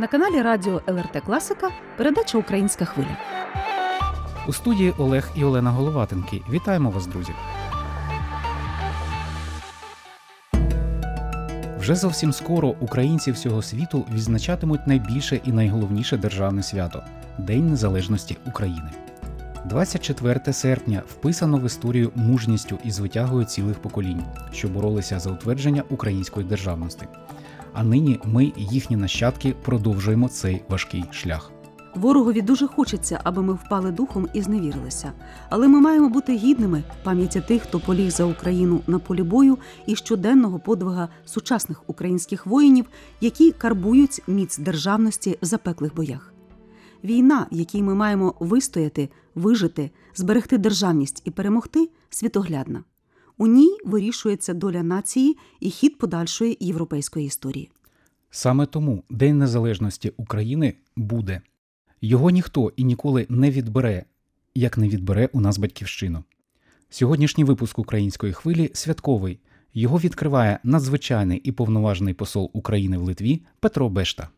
На каналі Радіо ЛРТ Класика передача Українська хвиля. У студії Олег і Олена Головатенки. Вітаємо вас, друзі. Вже зовсім скоро українці всього світу відзначатимуть найбільше і найголовніше державне свято День Незалежності України. 24 серпня вписано в історію мужністю і звитягою цілих поколінь, що боролися за утвердження української державності. А нині ми, їхні нащадки, продовжуємо цей важкий шлях. Ворогові дуже хочеться, аби ми впали духом і зневірилися. Але ми маємо бути гідними пам'яті тих, хто поліг за Україну на полі бою і щоденного подвига сучасних українських воїнів, які карбують міць державності в запеклих боях. Війна, в якій ми маємо вистояти, вижити, зберегти державність і перемогти, світоглядна. У ній вирішується доля нації і хід подальшої європейської історії. Саме тому День Незалежності України буде. Його ніхто і ніколи не відбере, як не відбере у нас батьківщину. Сьогоднішній випуск української хвилі святковий. Його відкриває надзвичайний і повноважний посол України в Литві Петро Бешта.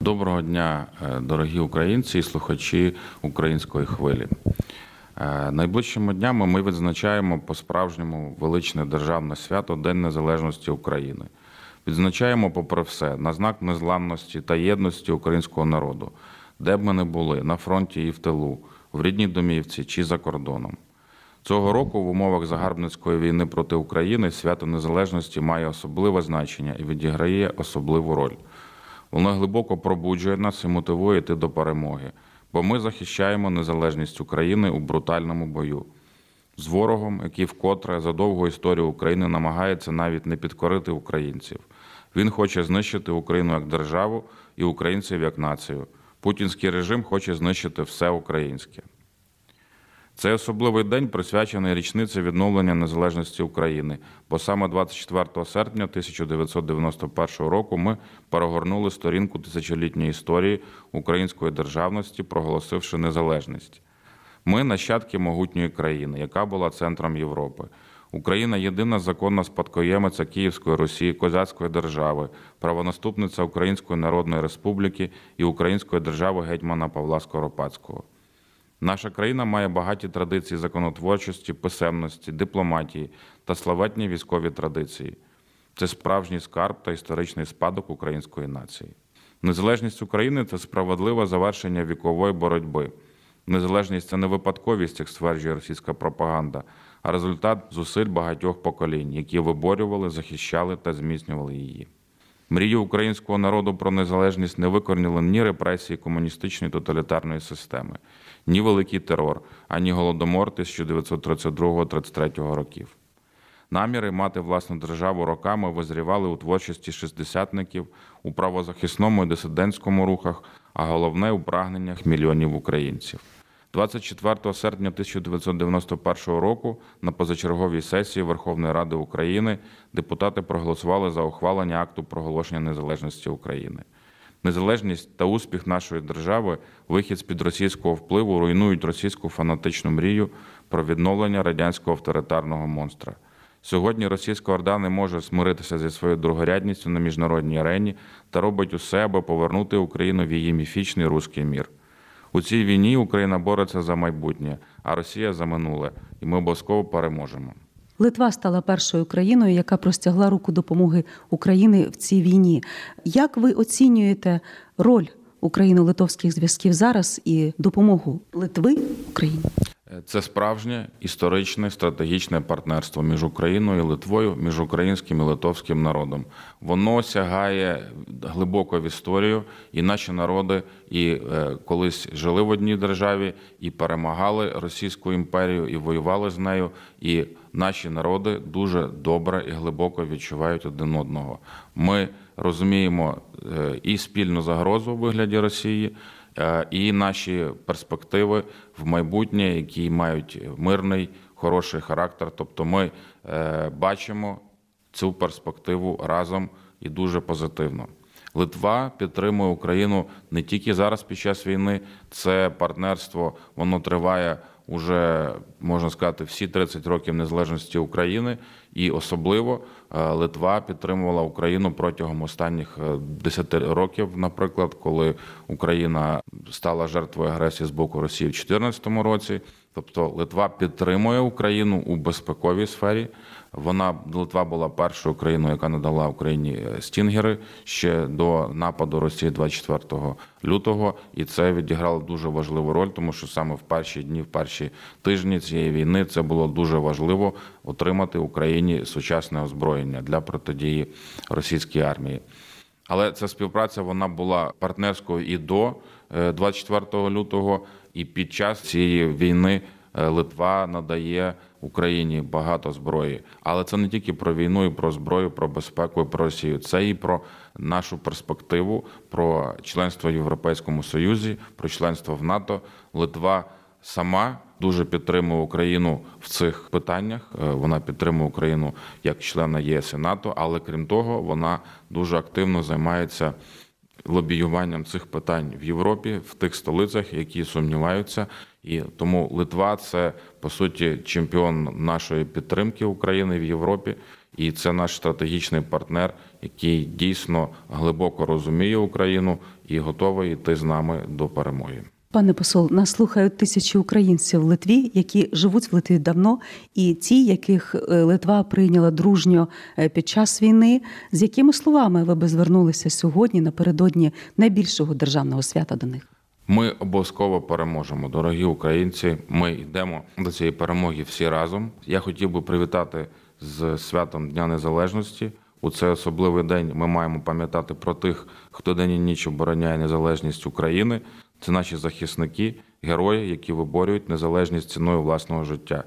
Доброго дня, е, дорогі українці і слухачі української хвилі. Е, Найближчими днями ми відзначаємо по-справжньому величне державне свято День Незалежності України. Відзначаємо, попри все, на знак незламності та єдності українського народу, де б ми не були на фронті і в тилу, в рідній домівці чи за кордоном. Цього року в умовах загарбницької війни проти України свято Незалежності має особливе значення і відіграє особливу роль. Воно глибоко пробуджує нас і мотивує йти до перемоги, бо ми захищаємо незалежність України у брутальному бою з ворогом, який вкотре за довгу історію України намагається навіть не підкорити українців. Він хоче знищити Україну як державу і українців як націю. Путінський режим хоче знищити все українське. Цей особливий день присвячений річниці відновлення незалежності України, бо саме 24 серпня 1991 року ми перегорнули сторінку тисячолітньої історії української державності, проголосивши незалежність. Ми нащадки могутньої країни, яка була центром Європи. Україна єдина законна спадкоємиця Київської Росії, Козацької держави, правонаступниця Української Народної Республіки і Української держави гетьмана Павла Скоропадського. Наша країна має багаті традиції законотворчості, писемності, дипломатії та славетні військові традиції. Це справжній скарб та історичний спадок української нації. Незалежність України це справедливе завершення вікової боротьби. Незалежність це не випадковість, як стверджує російська пропаганда, а результат зусиль багатьох поколінь, які виборювали, захищали та зміцнювали її. Мрію українського народу про незалежність не викорніли ні репресії комуністичної тоталітарної системи, ні великий терор, ані голодомор 1932-33 років. Наміри мати власну державу роками визрівали у творчості шістдесятників, у правозахисному і дисидентському рухах, а головне у прагненнях мільйонів українців. 24 серпня 1991 року на позачерговій сесії Верховної Ради України депутати проголосували за ухвалення акту проголошення незалежності України. Незалежність та успіх нашої держави, вихід з під російського впливу, руйнують російську фанатичну мрію про відновлення радянського авторитарного монстра. Сьогодні російська орда не може смиритися зі своєю другорядністю на міжнародній арені та робить усе, аби повернути Україну в її міфічний руський мір. У цій війні Україна бореться за майбутнє, а Росія за минуле, і ми обов'язково переможемо. Литва стала першою країною, яка простягла руку допомоги України в цій війні. Як ви оцінюєте роль україно-литовських зв'язків зараз і допомогу Литви Україні? Це справжнє історичне стратегічне партнерство між Україною і Литвою, між українським і литовським народом. Воно сягає глибоко в історію, і наші народи і е, колись жили в одній державі, і перемагали Російську імперію, і воювали з нею. І наші народи дуже добре і глибоко відчувають один одного. Ми розуміємо е, і спільну загрозу у вигляді Росії. Е, і наші перспективи в майбутнє, які мають мирний, хороший характер. Тобто, ми е, бачимо цю перспективу разом і дуже позитивно. Литва підтримує Україну не тільки зараз під час війни. Це партнерство воно триває уже можна сказати всі 30 років незалежності України, і особливо е, Литва підтримувала Україну протягом останніх е, 10 років, наприклад, коли Україна стала жертвою агресії з боку Росії в 2014 році. Тобто Литва підтримує Україну у безпековій сфері. Вона Литва була першою країною, яка надала Україні е, стінгери ще до нападу Росії 24 лютого, і це відіграло дуже важливу роль, тому що саме в перші дні, в перші тижні цієї війни це було дуже важливо отримати Україні сучасне озброєння для протидії російській армії. Але ця співпраця вона була партнерською і до е, 24 лютого, і під час цієї війни е, Литва надає Україні багато зброї. Але це не тільки про війну, і про зброю, про безпеку, і про Росію. Це і про нашу перспективу, про членство в Європейському Союзі, про членство в НАТО. Литва сама дуже підтримує Україну в цих питаннях. Е, Вона підтримує Україну як члена ЄС і НАТО, але крім того, вона дуже активно займається лобіюванням цих питань в Європі, в тих столицях, які сумніваються. І тому Литва це по суті чемпіон нашої підтримки України в Європі, і це наш стратегічний партнер, який дійсно глибоко розуміє Україну і готовий йти з нами до перемоги. Пане посол, нас слухають тисячі українців в Литві, які живуть в Литві давно, і ті, яких е, Литва прийняла дружньо е, під час війни. З якими словами ви би звернулися сьогодні напередодні найбільшого державного свята до них? Ми обов'язково переможемо, дорогі українці. Ми йдемо до цієї перемоги всі разом. Я хотів би привітати з святом Дня Незалежності. У цей особливий день ми маємо пам'ятати про тих, хто день і ніч обороняє незалежність України. Це наші захисники, герої, які виборюють незалежність ціною власного життя.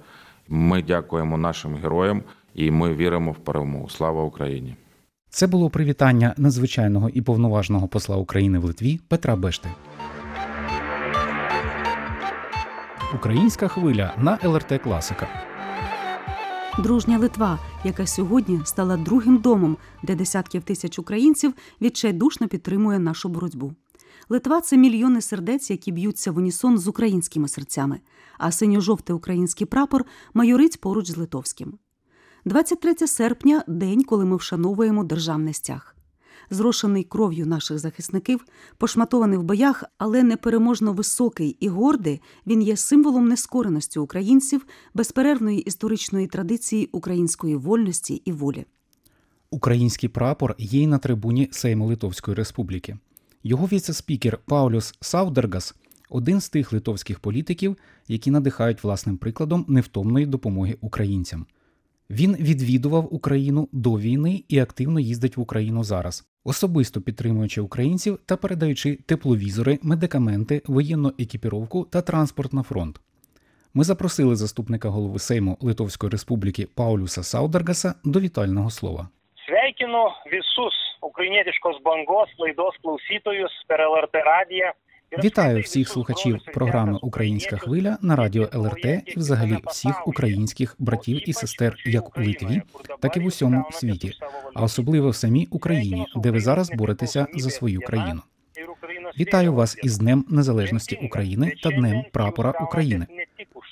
Ми дякуємо нашим героям і ми віримо в перемогу. Слава Україні! Це було привітання надзвичайного і повноважного посла України в Литві Петра Бешти. Українська хвиля на ЛРТ Класика. Дружня Литва, яка сьогодні стала другим домом, де десятків тисяч українців відчайдушно підтримує нашу боротьбу. Литва це мільйони сердець, які б'ються в унісон з українськими серцями, а синьо-жовтий український прапор майорить поруч з литовським. 23 серпня день, коли ми вшановуємо державний стяг. Зрошений кров'ю наших захисників, пошматований в боях, але непереможно високий і гордий, він є символом нескореності українців, безперервної історичної традиції української вольності і волі. Український прапор є й на трибуні Сейму Литовської Республіки. Його віце-спікер Паулюс Саудергас один з тих литовських політиків, які надихають власним прикладом невтомної допомоги українцям. Він відвідував Україну до війни і активно їздить в Україну зараз, особисто підтримуючи українців та передаючи тепловізори, медикаменти, воєнну екіпіровку та транспорт на фронт. Ми запросили заступника голови Сейму Литовської Республіки Паулюса Саудергаса до вітального слова. Sveikinu visus ukrainietiškos bangos laidos klausytojus per LRT radiją. Вітаю всіх слухачів програми Українська хвиля на радіо ЛРТ і взагалі всіх українських братів і сестер як у Литві, так і в усьому світі, а особливо в самій Україні, де ви зараз боретеся за свою країну. Вітаю вас із. Днем Незалежності України та Днем Прапора України.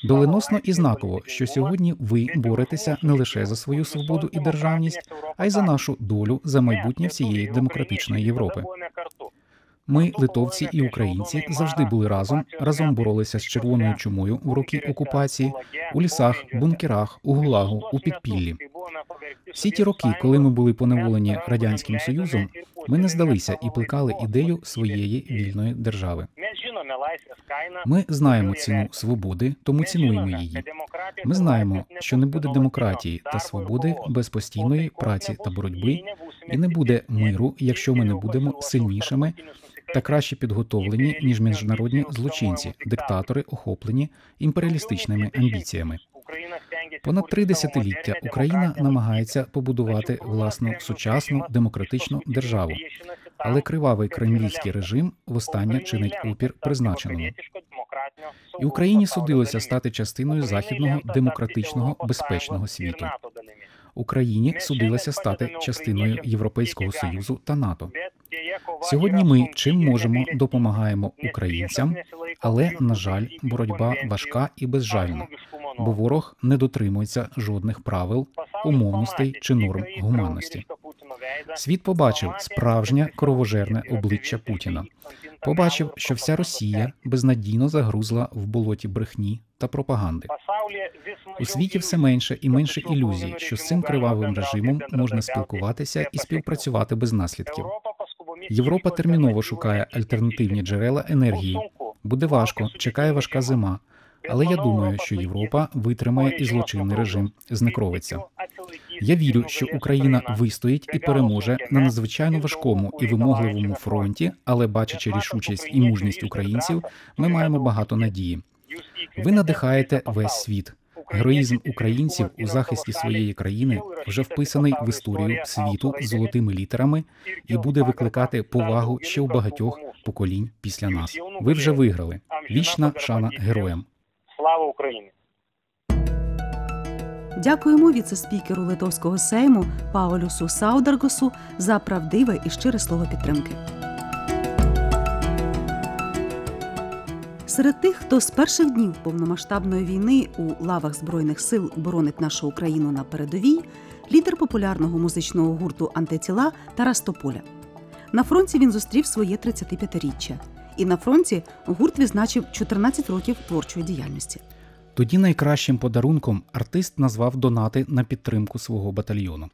Доленосно і знаково, що сьогодні ви боретеся не лише за свою свободу і державність, а й за нашу долю за майбутнє всієї демократичної Європи. Ми, литовці і українці, завжди були разом, разом боролися з червоною чумою в роки окупації, у лісах, бункерах, у гулагу, у підпіллі. Всі ті роки, коли ми були поневолені радянським союзом, ми не здалися і плекали ідею своєї вільної держави. Ми знаємо ціну свободи, тому цінуємо її. Ми знаємо, що не буде демократії та свободи без постійної праці та боротьби, і не буде миру, якщо ми не будемо сильнішими та краще підготовлені ніж міжнародні злочинці, диктатори, охоплені імперіалістичними амбіціями. Понад три десятиліття Україна намагається побудувати власну сучасну демократичну державу, але кривавий кремлівський режим востаннє чинить опір призначеному. І Україні судилося стати частиною західного демократичного безпечного світу. Україні судилося стати частиною Європейського союзу та НАТО. Сьогодні ми чим можемо допомагаємо українцям, Але, на жаль, боротьба важка і безжальна, бо ворог не дотримується жодних правил, умовностей чи норм гуманності. Світ побачив справжнє кровожерне обличчя Путіна. Побачив, що вся Росія безнадійно загрузла в болоті брехні та пропаганди. У світі все менше і менше ілюзій, що з цим кривавим режимом можна спілкуватися і співпрацювати без наслідків. Європа терміново шукає альтернативні джерела енергії. Буде важко, чекає важка зима. Але я думаю, що Європа витримає і злочинний режим знекровиться. Я вірю, що Україна вистоїть і переможе на надзвичайно важкому і вимогливому фронті, але бачачи рішучість і мужність українців, ми маємо багато надії. Ви надихаєте весь світ. Героїзм українців у захисті своєї країни вже вписаний в історію світу золотими літерами і буде викликати повагу ще у багатьох поколінь після нас. Ви вже виграли. Вічна шана героям. Слава Україні! Дякуємо віце-спікеру Литовського сейму Паулюсу Саударгосу за правдиве і щире слово підтримки. Серед тих, хто з перших днів повномасштабної війни у лавах збройних сил боронить нашу Україну на передовій, лідер популярного музичного гурту Антитіла Тарас Тополя. На фронті він зустрів своє 35-річчя. І на фронті гурт відзначив 14 років творчої діяльності. Тоді найкращим подарунком артист назвав донати на підтримку свого батальйону.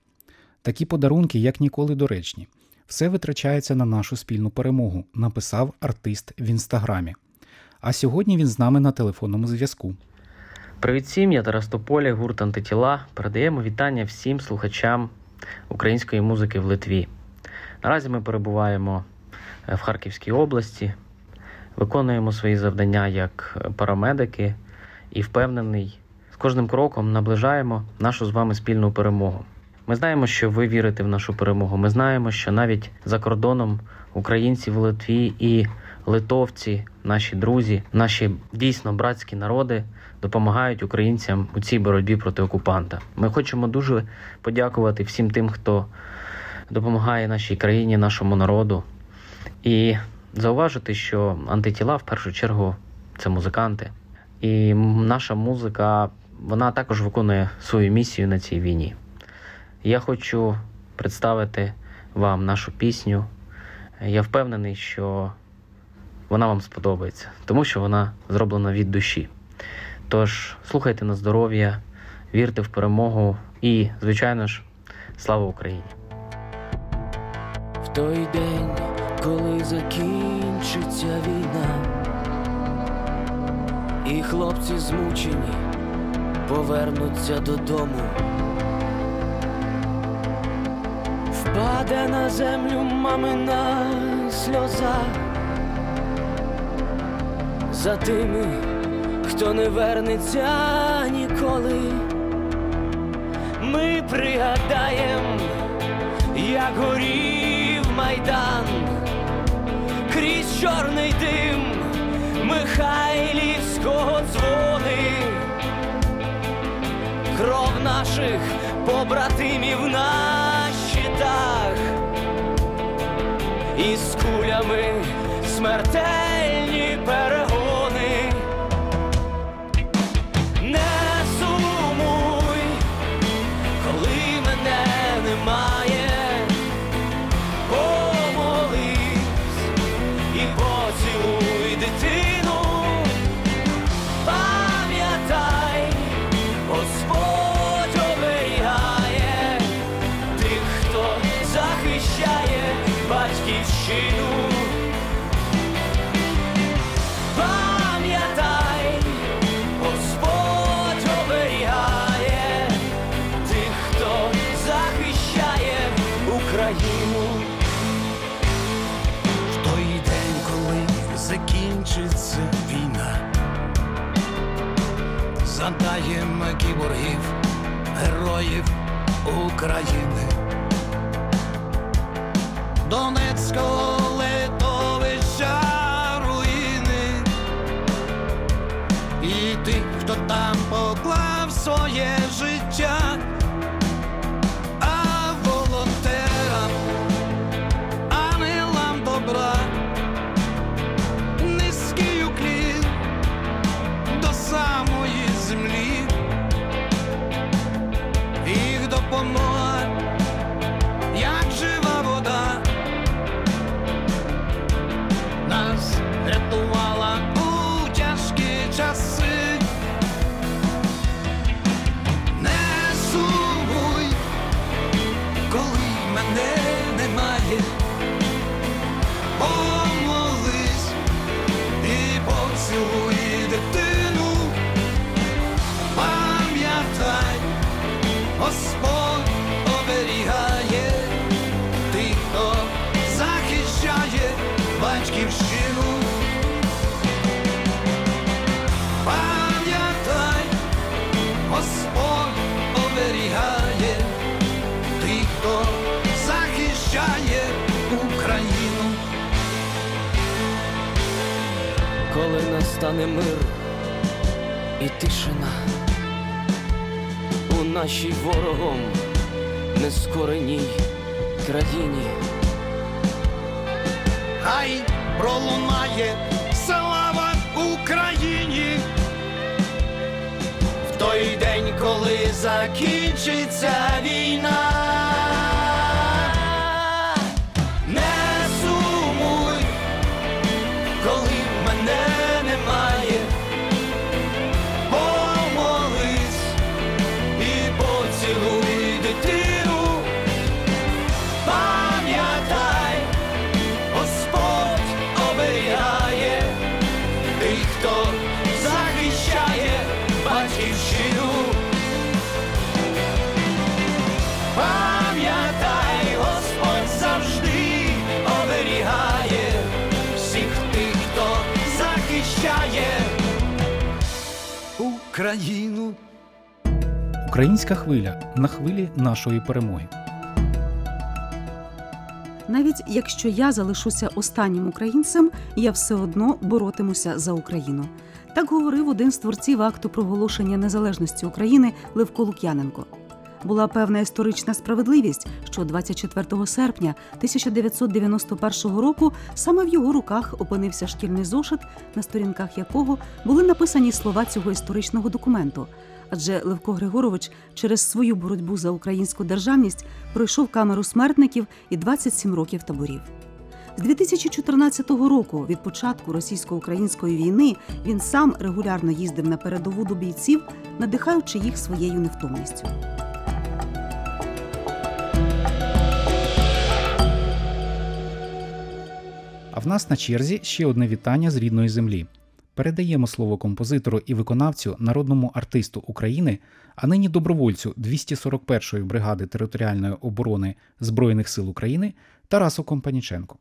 Такі подарунки як ніколи доречні. Все витрачається на нашу спільну перемогу, написав артист в інстаграмі. А сьогодні він з нами на телефонному зв'язку. Привіт всім, я Тарас Тополя, гурт Антитіла. Передаємо вітання всім слухачам української музики в Литві. Наразі ми перебуваємо в Харківській області, виконуємо свої завдання як парамедики і впевнений, з кожним кроком наближаємо нашу з вами спільну перемогу. Ми знаємо, що ви вірите в нашу перемогу. Ми знаємо, що навіть за кордоном українці в Литві і литовці, наші друзі, наші дійсно братські народи допомагають українцям у цій боротьбі проти окупанта. Ми хочемо дуже подякувати всім тим, хто допомагає нашій країні, нашому народу, і зауважити, що антитіла в першу чергу це музиканти. І наша музика вона також виконує свою місію на цій війні. Я хочу представити вам нашу пісню. Я впевнений, що вона вам сподобається, тому що вона зроблена від душі. Тож слухайте на здоров'я, вірте в перемогу і, звичайно ж, слава Україні! В той день, коли закінчиться війна, і хлопці змучені повернуться додому. Впаде на землю мамина сльоза за тими, хто не вернеться ніколи. Ми пригадаєм, як горів майдан. Крізь чорний дим Михайлівського дзвони, кров наших побратимів на щитах, із кулями смертельні закінчиться війна, задаємо кіборгів, героїв України. Донецького литовища руїни, і тих, хто там поклав своє життя, ворогом нескореній країні. Хай пролунає слава Україні. В той день, коли закінчиться війна. Україну. Українська хвиля на хвилі нашої перемоги. Навіть якщо я залишуся останнім українцем, я все одно боротимуся за Україну. Так говорив один з творців акту проголошення незалежності України Левко Лук'яненко. Була певна історична справедливість, що 24 серпня 1991 року саме в його руках опинився шкільний зошит, на сторінках якого були написані слова цього історичного документу. Адже Левко Григорович через свою боротьбу за українську державність пройшов камеру смертників і 27 років таборів. З 2014 року, від початку російсько-української війни, він сам регулярно їздив на передову до бійців, надихаючи їх своєю невтомністю. А в нас на черзі ще одне вітання з рідної землі. Передаємо слово композитору і виконавцю, народному артисту України, а нині добровольцю 241-ї бригади територіальної оборони Збройних сил України Тарасу Компаніченку.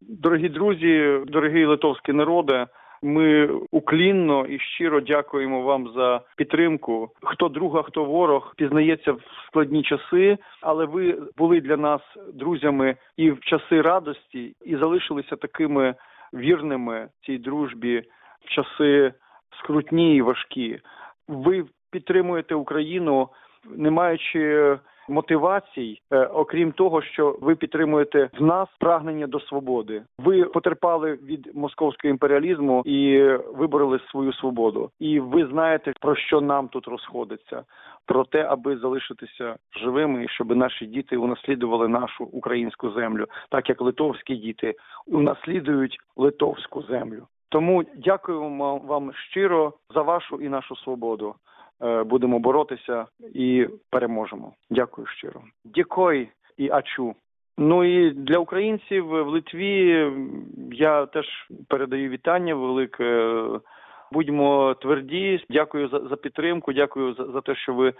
Дорогі друзі, дорогі литовські народе, ми уклінно і щиро дякуємо вам за підтримку. Хто друг, а хто ворог пізнається в складні часи, але ви були для нас друзями і в часи радості, і залишилися такими вірними цій дружбі в часи скрутні і важкі. Ви підтримуєте Україну, не маючи мотивацій, е, окрім того, що ви підтримуєте в нас прагнення до свободи. Ви потерпали від московського імперіалізму і вибороли свою свободу. І ви знаєте про що нам тут розходиться. Про те, аби залишитися живими, і щоб наші діти унаслідували нашу українську землю, так як литовські діти унаслідують литовську землю. Тому дякуємо вам щиро за вашу і нашу свободу. Е, Будемо боротися і переможемо. Дякую щиро. Дякой і ачу. Ну і для українців в Литві я теж передаю вітання велике. Будьмо тверді. Дякую за, за підтримку. Дякую за, за те, що ви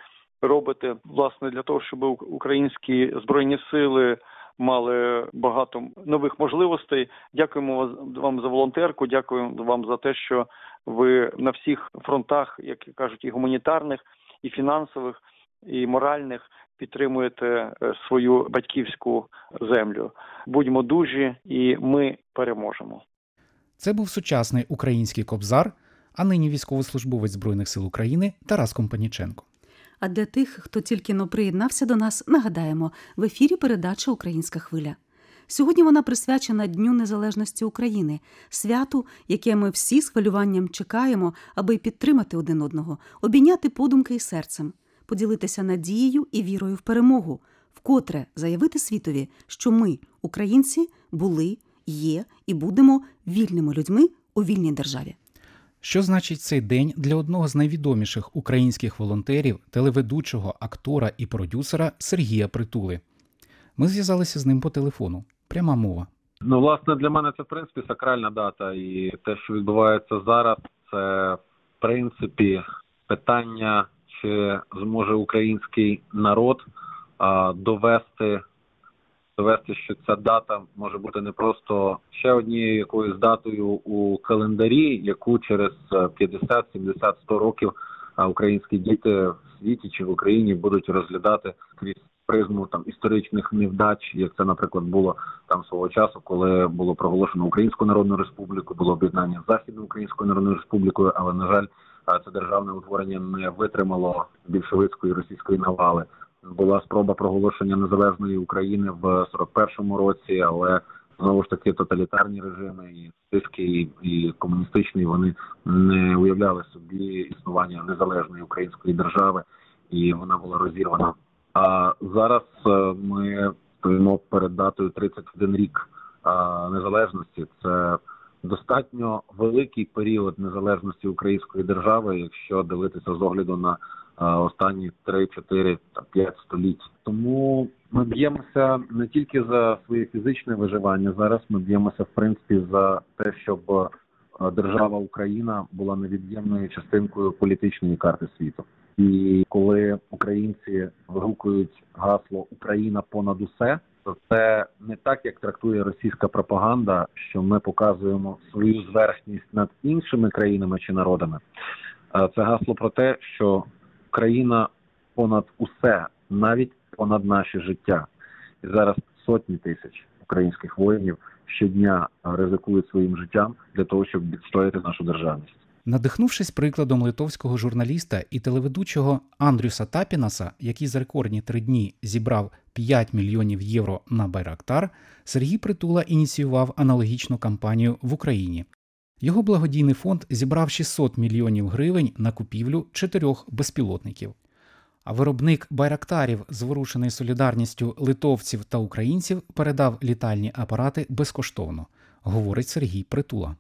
робите власне для того, щоб українські збройні сили мали багато нових можливостей. Дякуємо вам за волонтерку. Дякуємо вам за те, що ви на всіх фронтах, як кажуть, і гуманітарних, і фінансових, і моральних підтримуєте е, свою батьківську землю. Будьмо дужі, і ми переможемо. Це був сучасний український кобзар, а нині військовослужбовець Збройних сил України Тарас Компаніченко. А для тих, хто тільки но приєднався до нас, нагадаємо в ефірі передача Українська хвиля. Сьогодні вона присвячена Дню Незалежності України, святу, яке ми всі з хвилюванням чекаємо, аби підтримати один одного, обійняти подумки і серцем, поділитися надією і вірою в перемогу, вкотре заявити світові, що ми, українці, були, є і будемо вільними людьми у вільній державі. Що значить цей день для одного з найвідоміших українських волонтерів, телеведучого, актора і продюсера Сергія Притули? Ми зв'язалися з ним по телефону. Пряма мова. Ну, власне, для мене це в принципі сакральна дата, і те, що відбувається зараз, це в принципі питання, чи зможе український народ а, довести, довести, що ця дата може бути не просто ще однією якоюсь датою у календарі, яку через е, 50, 70, 100 років українські діти в світі чи в Україні будуть розглядати крізь призму там історичних невдач, як це, наприклад, було там свого часу, коли було проголошено Українську Народну Республіку, було об'єднання з Західною Українською Народною Республікою, але на жаль, а це державне утворення не витримало більшовицької російської навали. Була спроба проголошення незалежної України в 41-му році, але знову ж таки тоталітарні режими і тиски і, і комуністичні вони не уявляли собі існування незалежної української держави, і вона була розірвана. А зараз е, ми стоїмо перед датою 31 рік незалежності. Це достатньо великий період незалежності української держави, якщо дивитися з огляду на останні 3, 4 та 5 століть. Тому ми б'ємося не тільки за своє фізичне виживання. Зараз ми б'ємося в принципі за те, щоб держава Україна була невід'ємною частинкою політичної карти світу. І коли українці вигукують гасло Україна понад усе, то це не так, як трактує російська пропаганда, що ми показуємо свою зверхність над іншими країнами чи народами. Це гасло про те, що країна понад усе, навіть понад наше життя. І зараз сотні тисяч українських воїнів щодня ризикують своїм життям для того, щоб відстояти нашу державність. Надихнувшись прикладом литовського журналіста і телеведучого Андрюса Тапінаса, який за рекордні три дні зібрав 5 мільйонів євро на Байрактар, Сергій Притула ініціював аналогічну кампанію в Україні. Його благодійний фонд зібрав 600 мільйонів гривень на купівлю чотирьох безпілотників. А виробник байрактарів, зворушений солідарністю литовців та українців, передав літальні апарати безкоштовно, говорить Сергій Притула.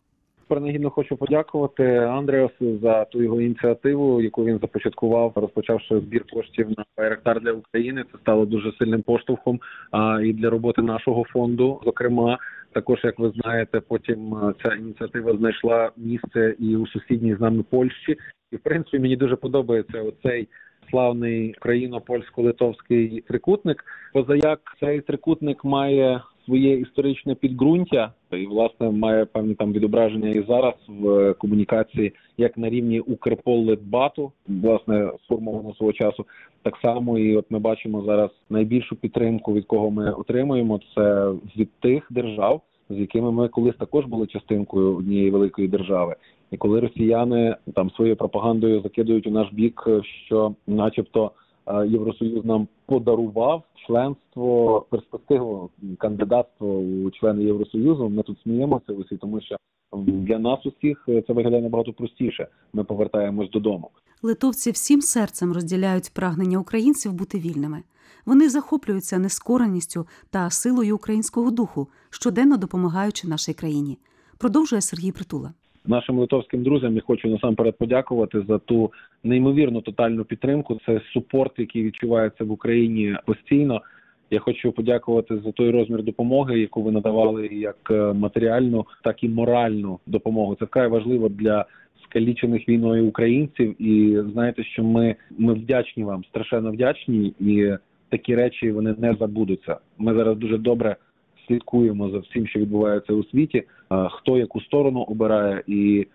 Принагідно хочу подякувати Андреасу за ту його ініціативу, яку він започаткував, розпочавши збір коштів на Байрактар для України. Це стало дуже сильним поштовхом а, і для роботи нашого фонду. Зокрема, також як ви знаєте, потім ця ініціатива знайшла місце і у сусідній з нами Польщі. І в принципі мені дуже подобається оцей славний україно-польсько-литовський трикутник. Позаяк цей трикутник має своє історичне підґрунтя і власне має певні там відображення і зараз в комунікації, як на рівні Укрполлитбату, власне сформовано свого часу. Так само, і от ми бачимо зараз найбільшу підтримку, від кого ми отримуємо, це від тих держав, з якими ми колись також були частинкою однієї великої держави. І коли росіяни там своєю пропагандою закидують у наш бік, що, начебто, Євросоюз нам подарував членство перспективу кандидатство у члени Євросоюзу. Ми тут сміємося усі, тому що для нас усіх це виглядає набагато простіше. Ми повертаємось додому. Литовці всім серцем розділяють прагнення українців бути вільними. Вони захоплюються нескореністю та силою українського духу, щоденно допомагаючи нашій країні. Продовжує Сергій Притула. Нашим литовським друзям я хочу насамперед подякувати за ту неймовірну тотальну підтримку. Це супорт, який відчувається в Україні постійно. Я хочу подякувати за той розмір допомоги, яку ви надавали як е, матеріальну, так і моральну допомогу. Це вкрай важливо для скалічених війною українців. І знаєте, що ми, ми вдячні вам, страшенно вдячні, і такі речі вони не забудуться. Ми зараз дуже добре слідкуємо за всім, що відбувається у світі, хто яку сторону обирає, і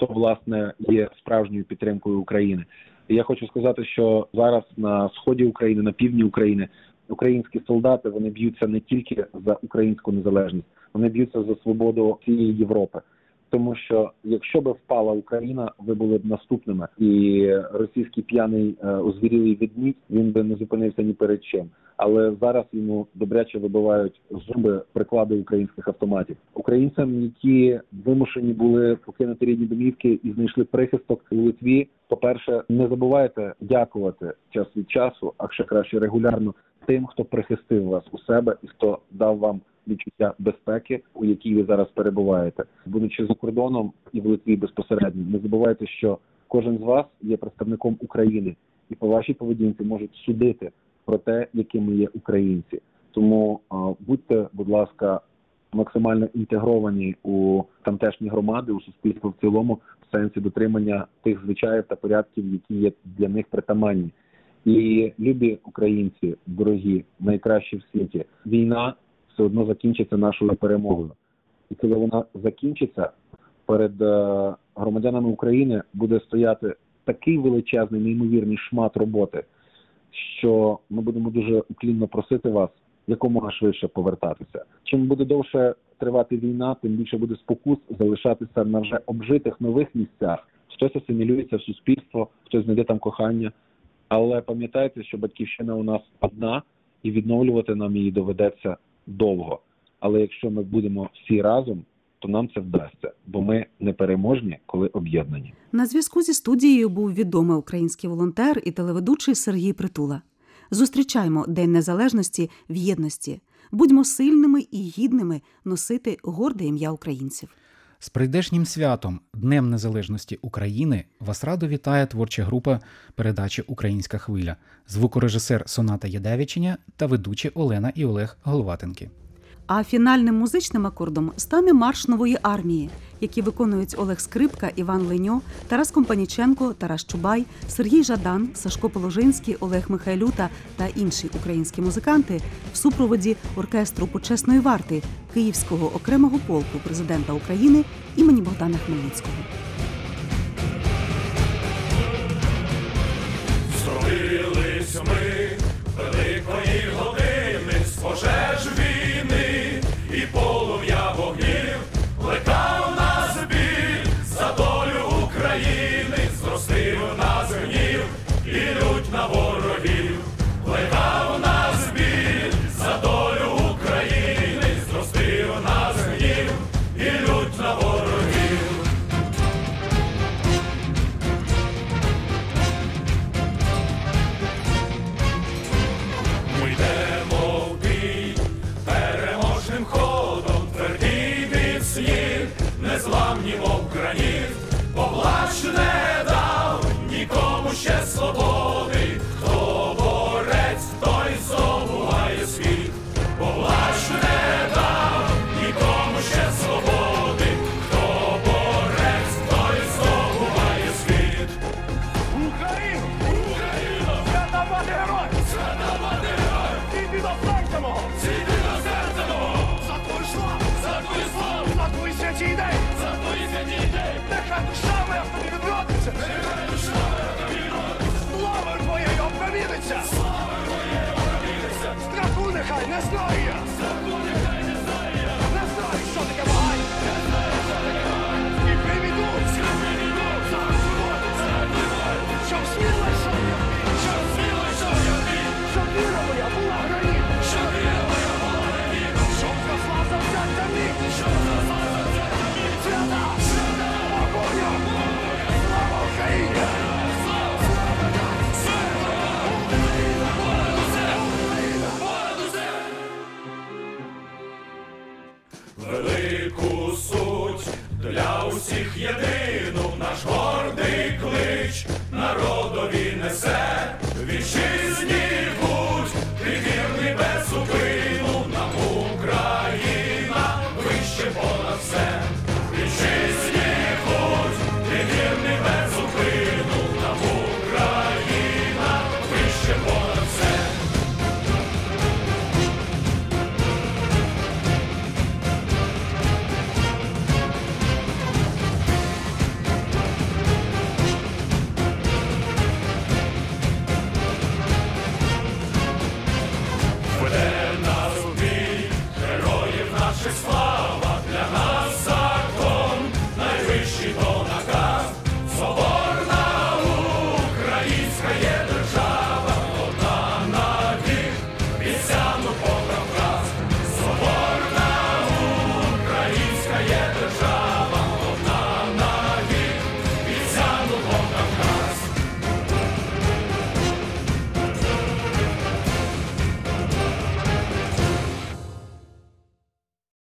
хто власне є справжньою підтримкою України. Я хочу сказати, що зараз на сході України, на півдні України, українські солдати вони б'ються не тільки за українську незалежність, вони б'ються за свободу всієї Європи. Тому що якщо би впала Україна, ви були б наступними, і російський п'яний е, озвірілий відмідь він би не зупинився ні перед чим. Але зараз йому добряче вибивають зуби приклади українських автоматів. Українцям, які вимушені були покинути рідні домівки і знайшли прихисток у Литві. По перше, не забувайте дякувати час від часу, а ще краще регулярно тим, хто прихистив вас у себе і хто дав вам відчуття безпеки, у якій ви зараз перебуваєте, будучи за кордоном і в Литві безпосередньо. Не забувайте, що кожен з вас є представником України, і по вашій поведінці можуть судити про те, якими є українці. Тому будьте, будь ласка, максимально інтегровані у тамтешні громади, у суспільство в цілому, в сенсі дотримання тих звичаїв та порядків, які є для них притаманні. І любі українці, дорогі, найкращі в світі, війна все одно закінчиться нашою перемогою. І коли вона закінчиться, перед е, громадянами України буде стояти такий величезний, неймовірний шмат роботи, що ми будемо дуже уклінно просити вас якомога швидше повертатися. Чим буде довше тривати війна, тим більше буде спокус залишатися на вже обжитих нових місцях. Хтось асимілюється в суспільство, хтось знайде там кохання. Але пам'ятайте, що батьківщина у нас одна, і відновлювати нам її доведеться довго. Але якщо ми будемо всі разом, то нам це вдасться, бо ми непереможні, коли об'єднані. На зв'язку зі студією був відомий український волонтер і телеведучий Сергій Притула. Зустрічаємо День Незалежності в єдності. Будьмо сильними і гідними носити горде ім'я українців. З прийдешнім святом Днем Незалежності України вас радо вітає творча група передачі Українська хвиля, звукорежисер Соната Ядевичиня та ведучі Олена і Олег Головатенки. А фінальним музичним акордом стане марш нової армії, які виконують Олег Скрипка, Іван Леньо, Тарас Компаніченко, Тарас Чубай, Сергій Жадан, Сашко Положинський, Олег Михайлюта та інші українські музиканти в супроводі оркестру почесної варти Київського окремого полку президента України імені Богдана Хмельницького. Зробились ми війни Strafunehaj, ne znaja! Усіх єдину наш гордий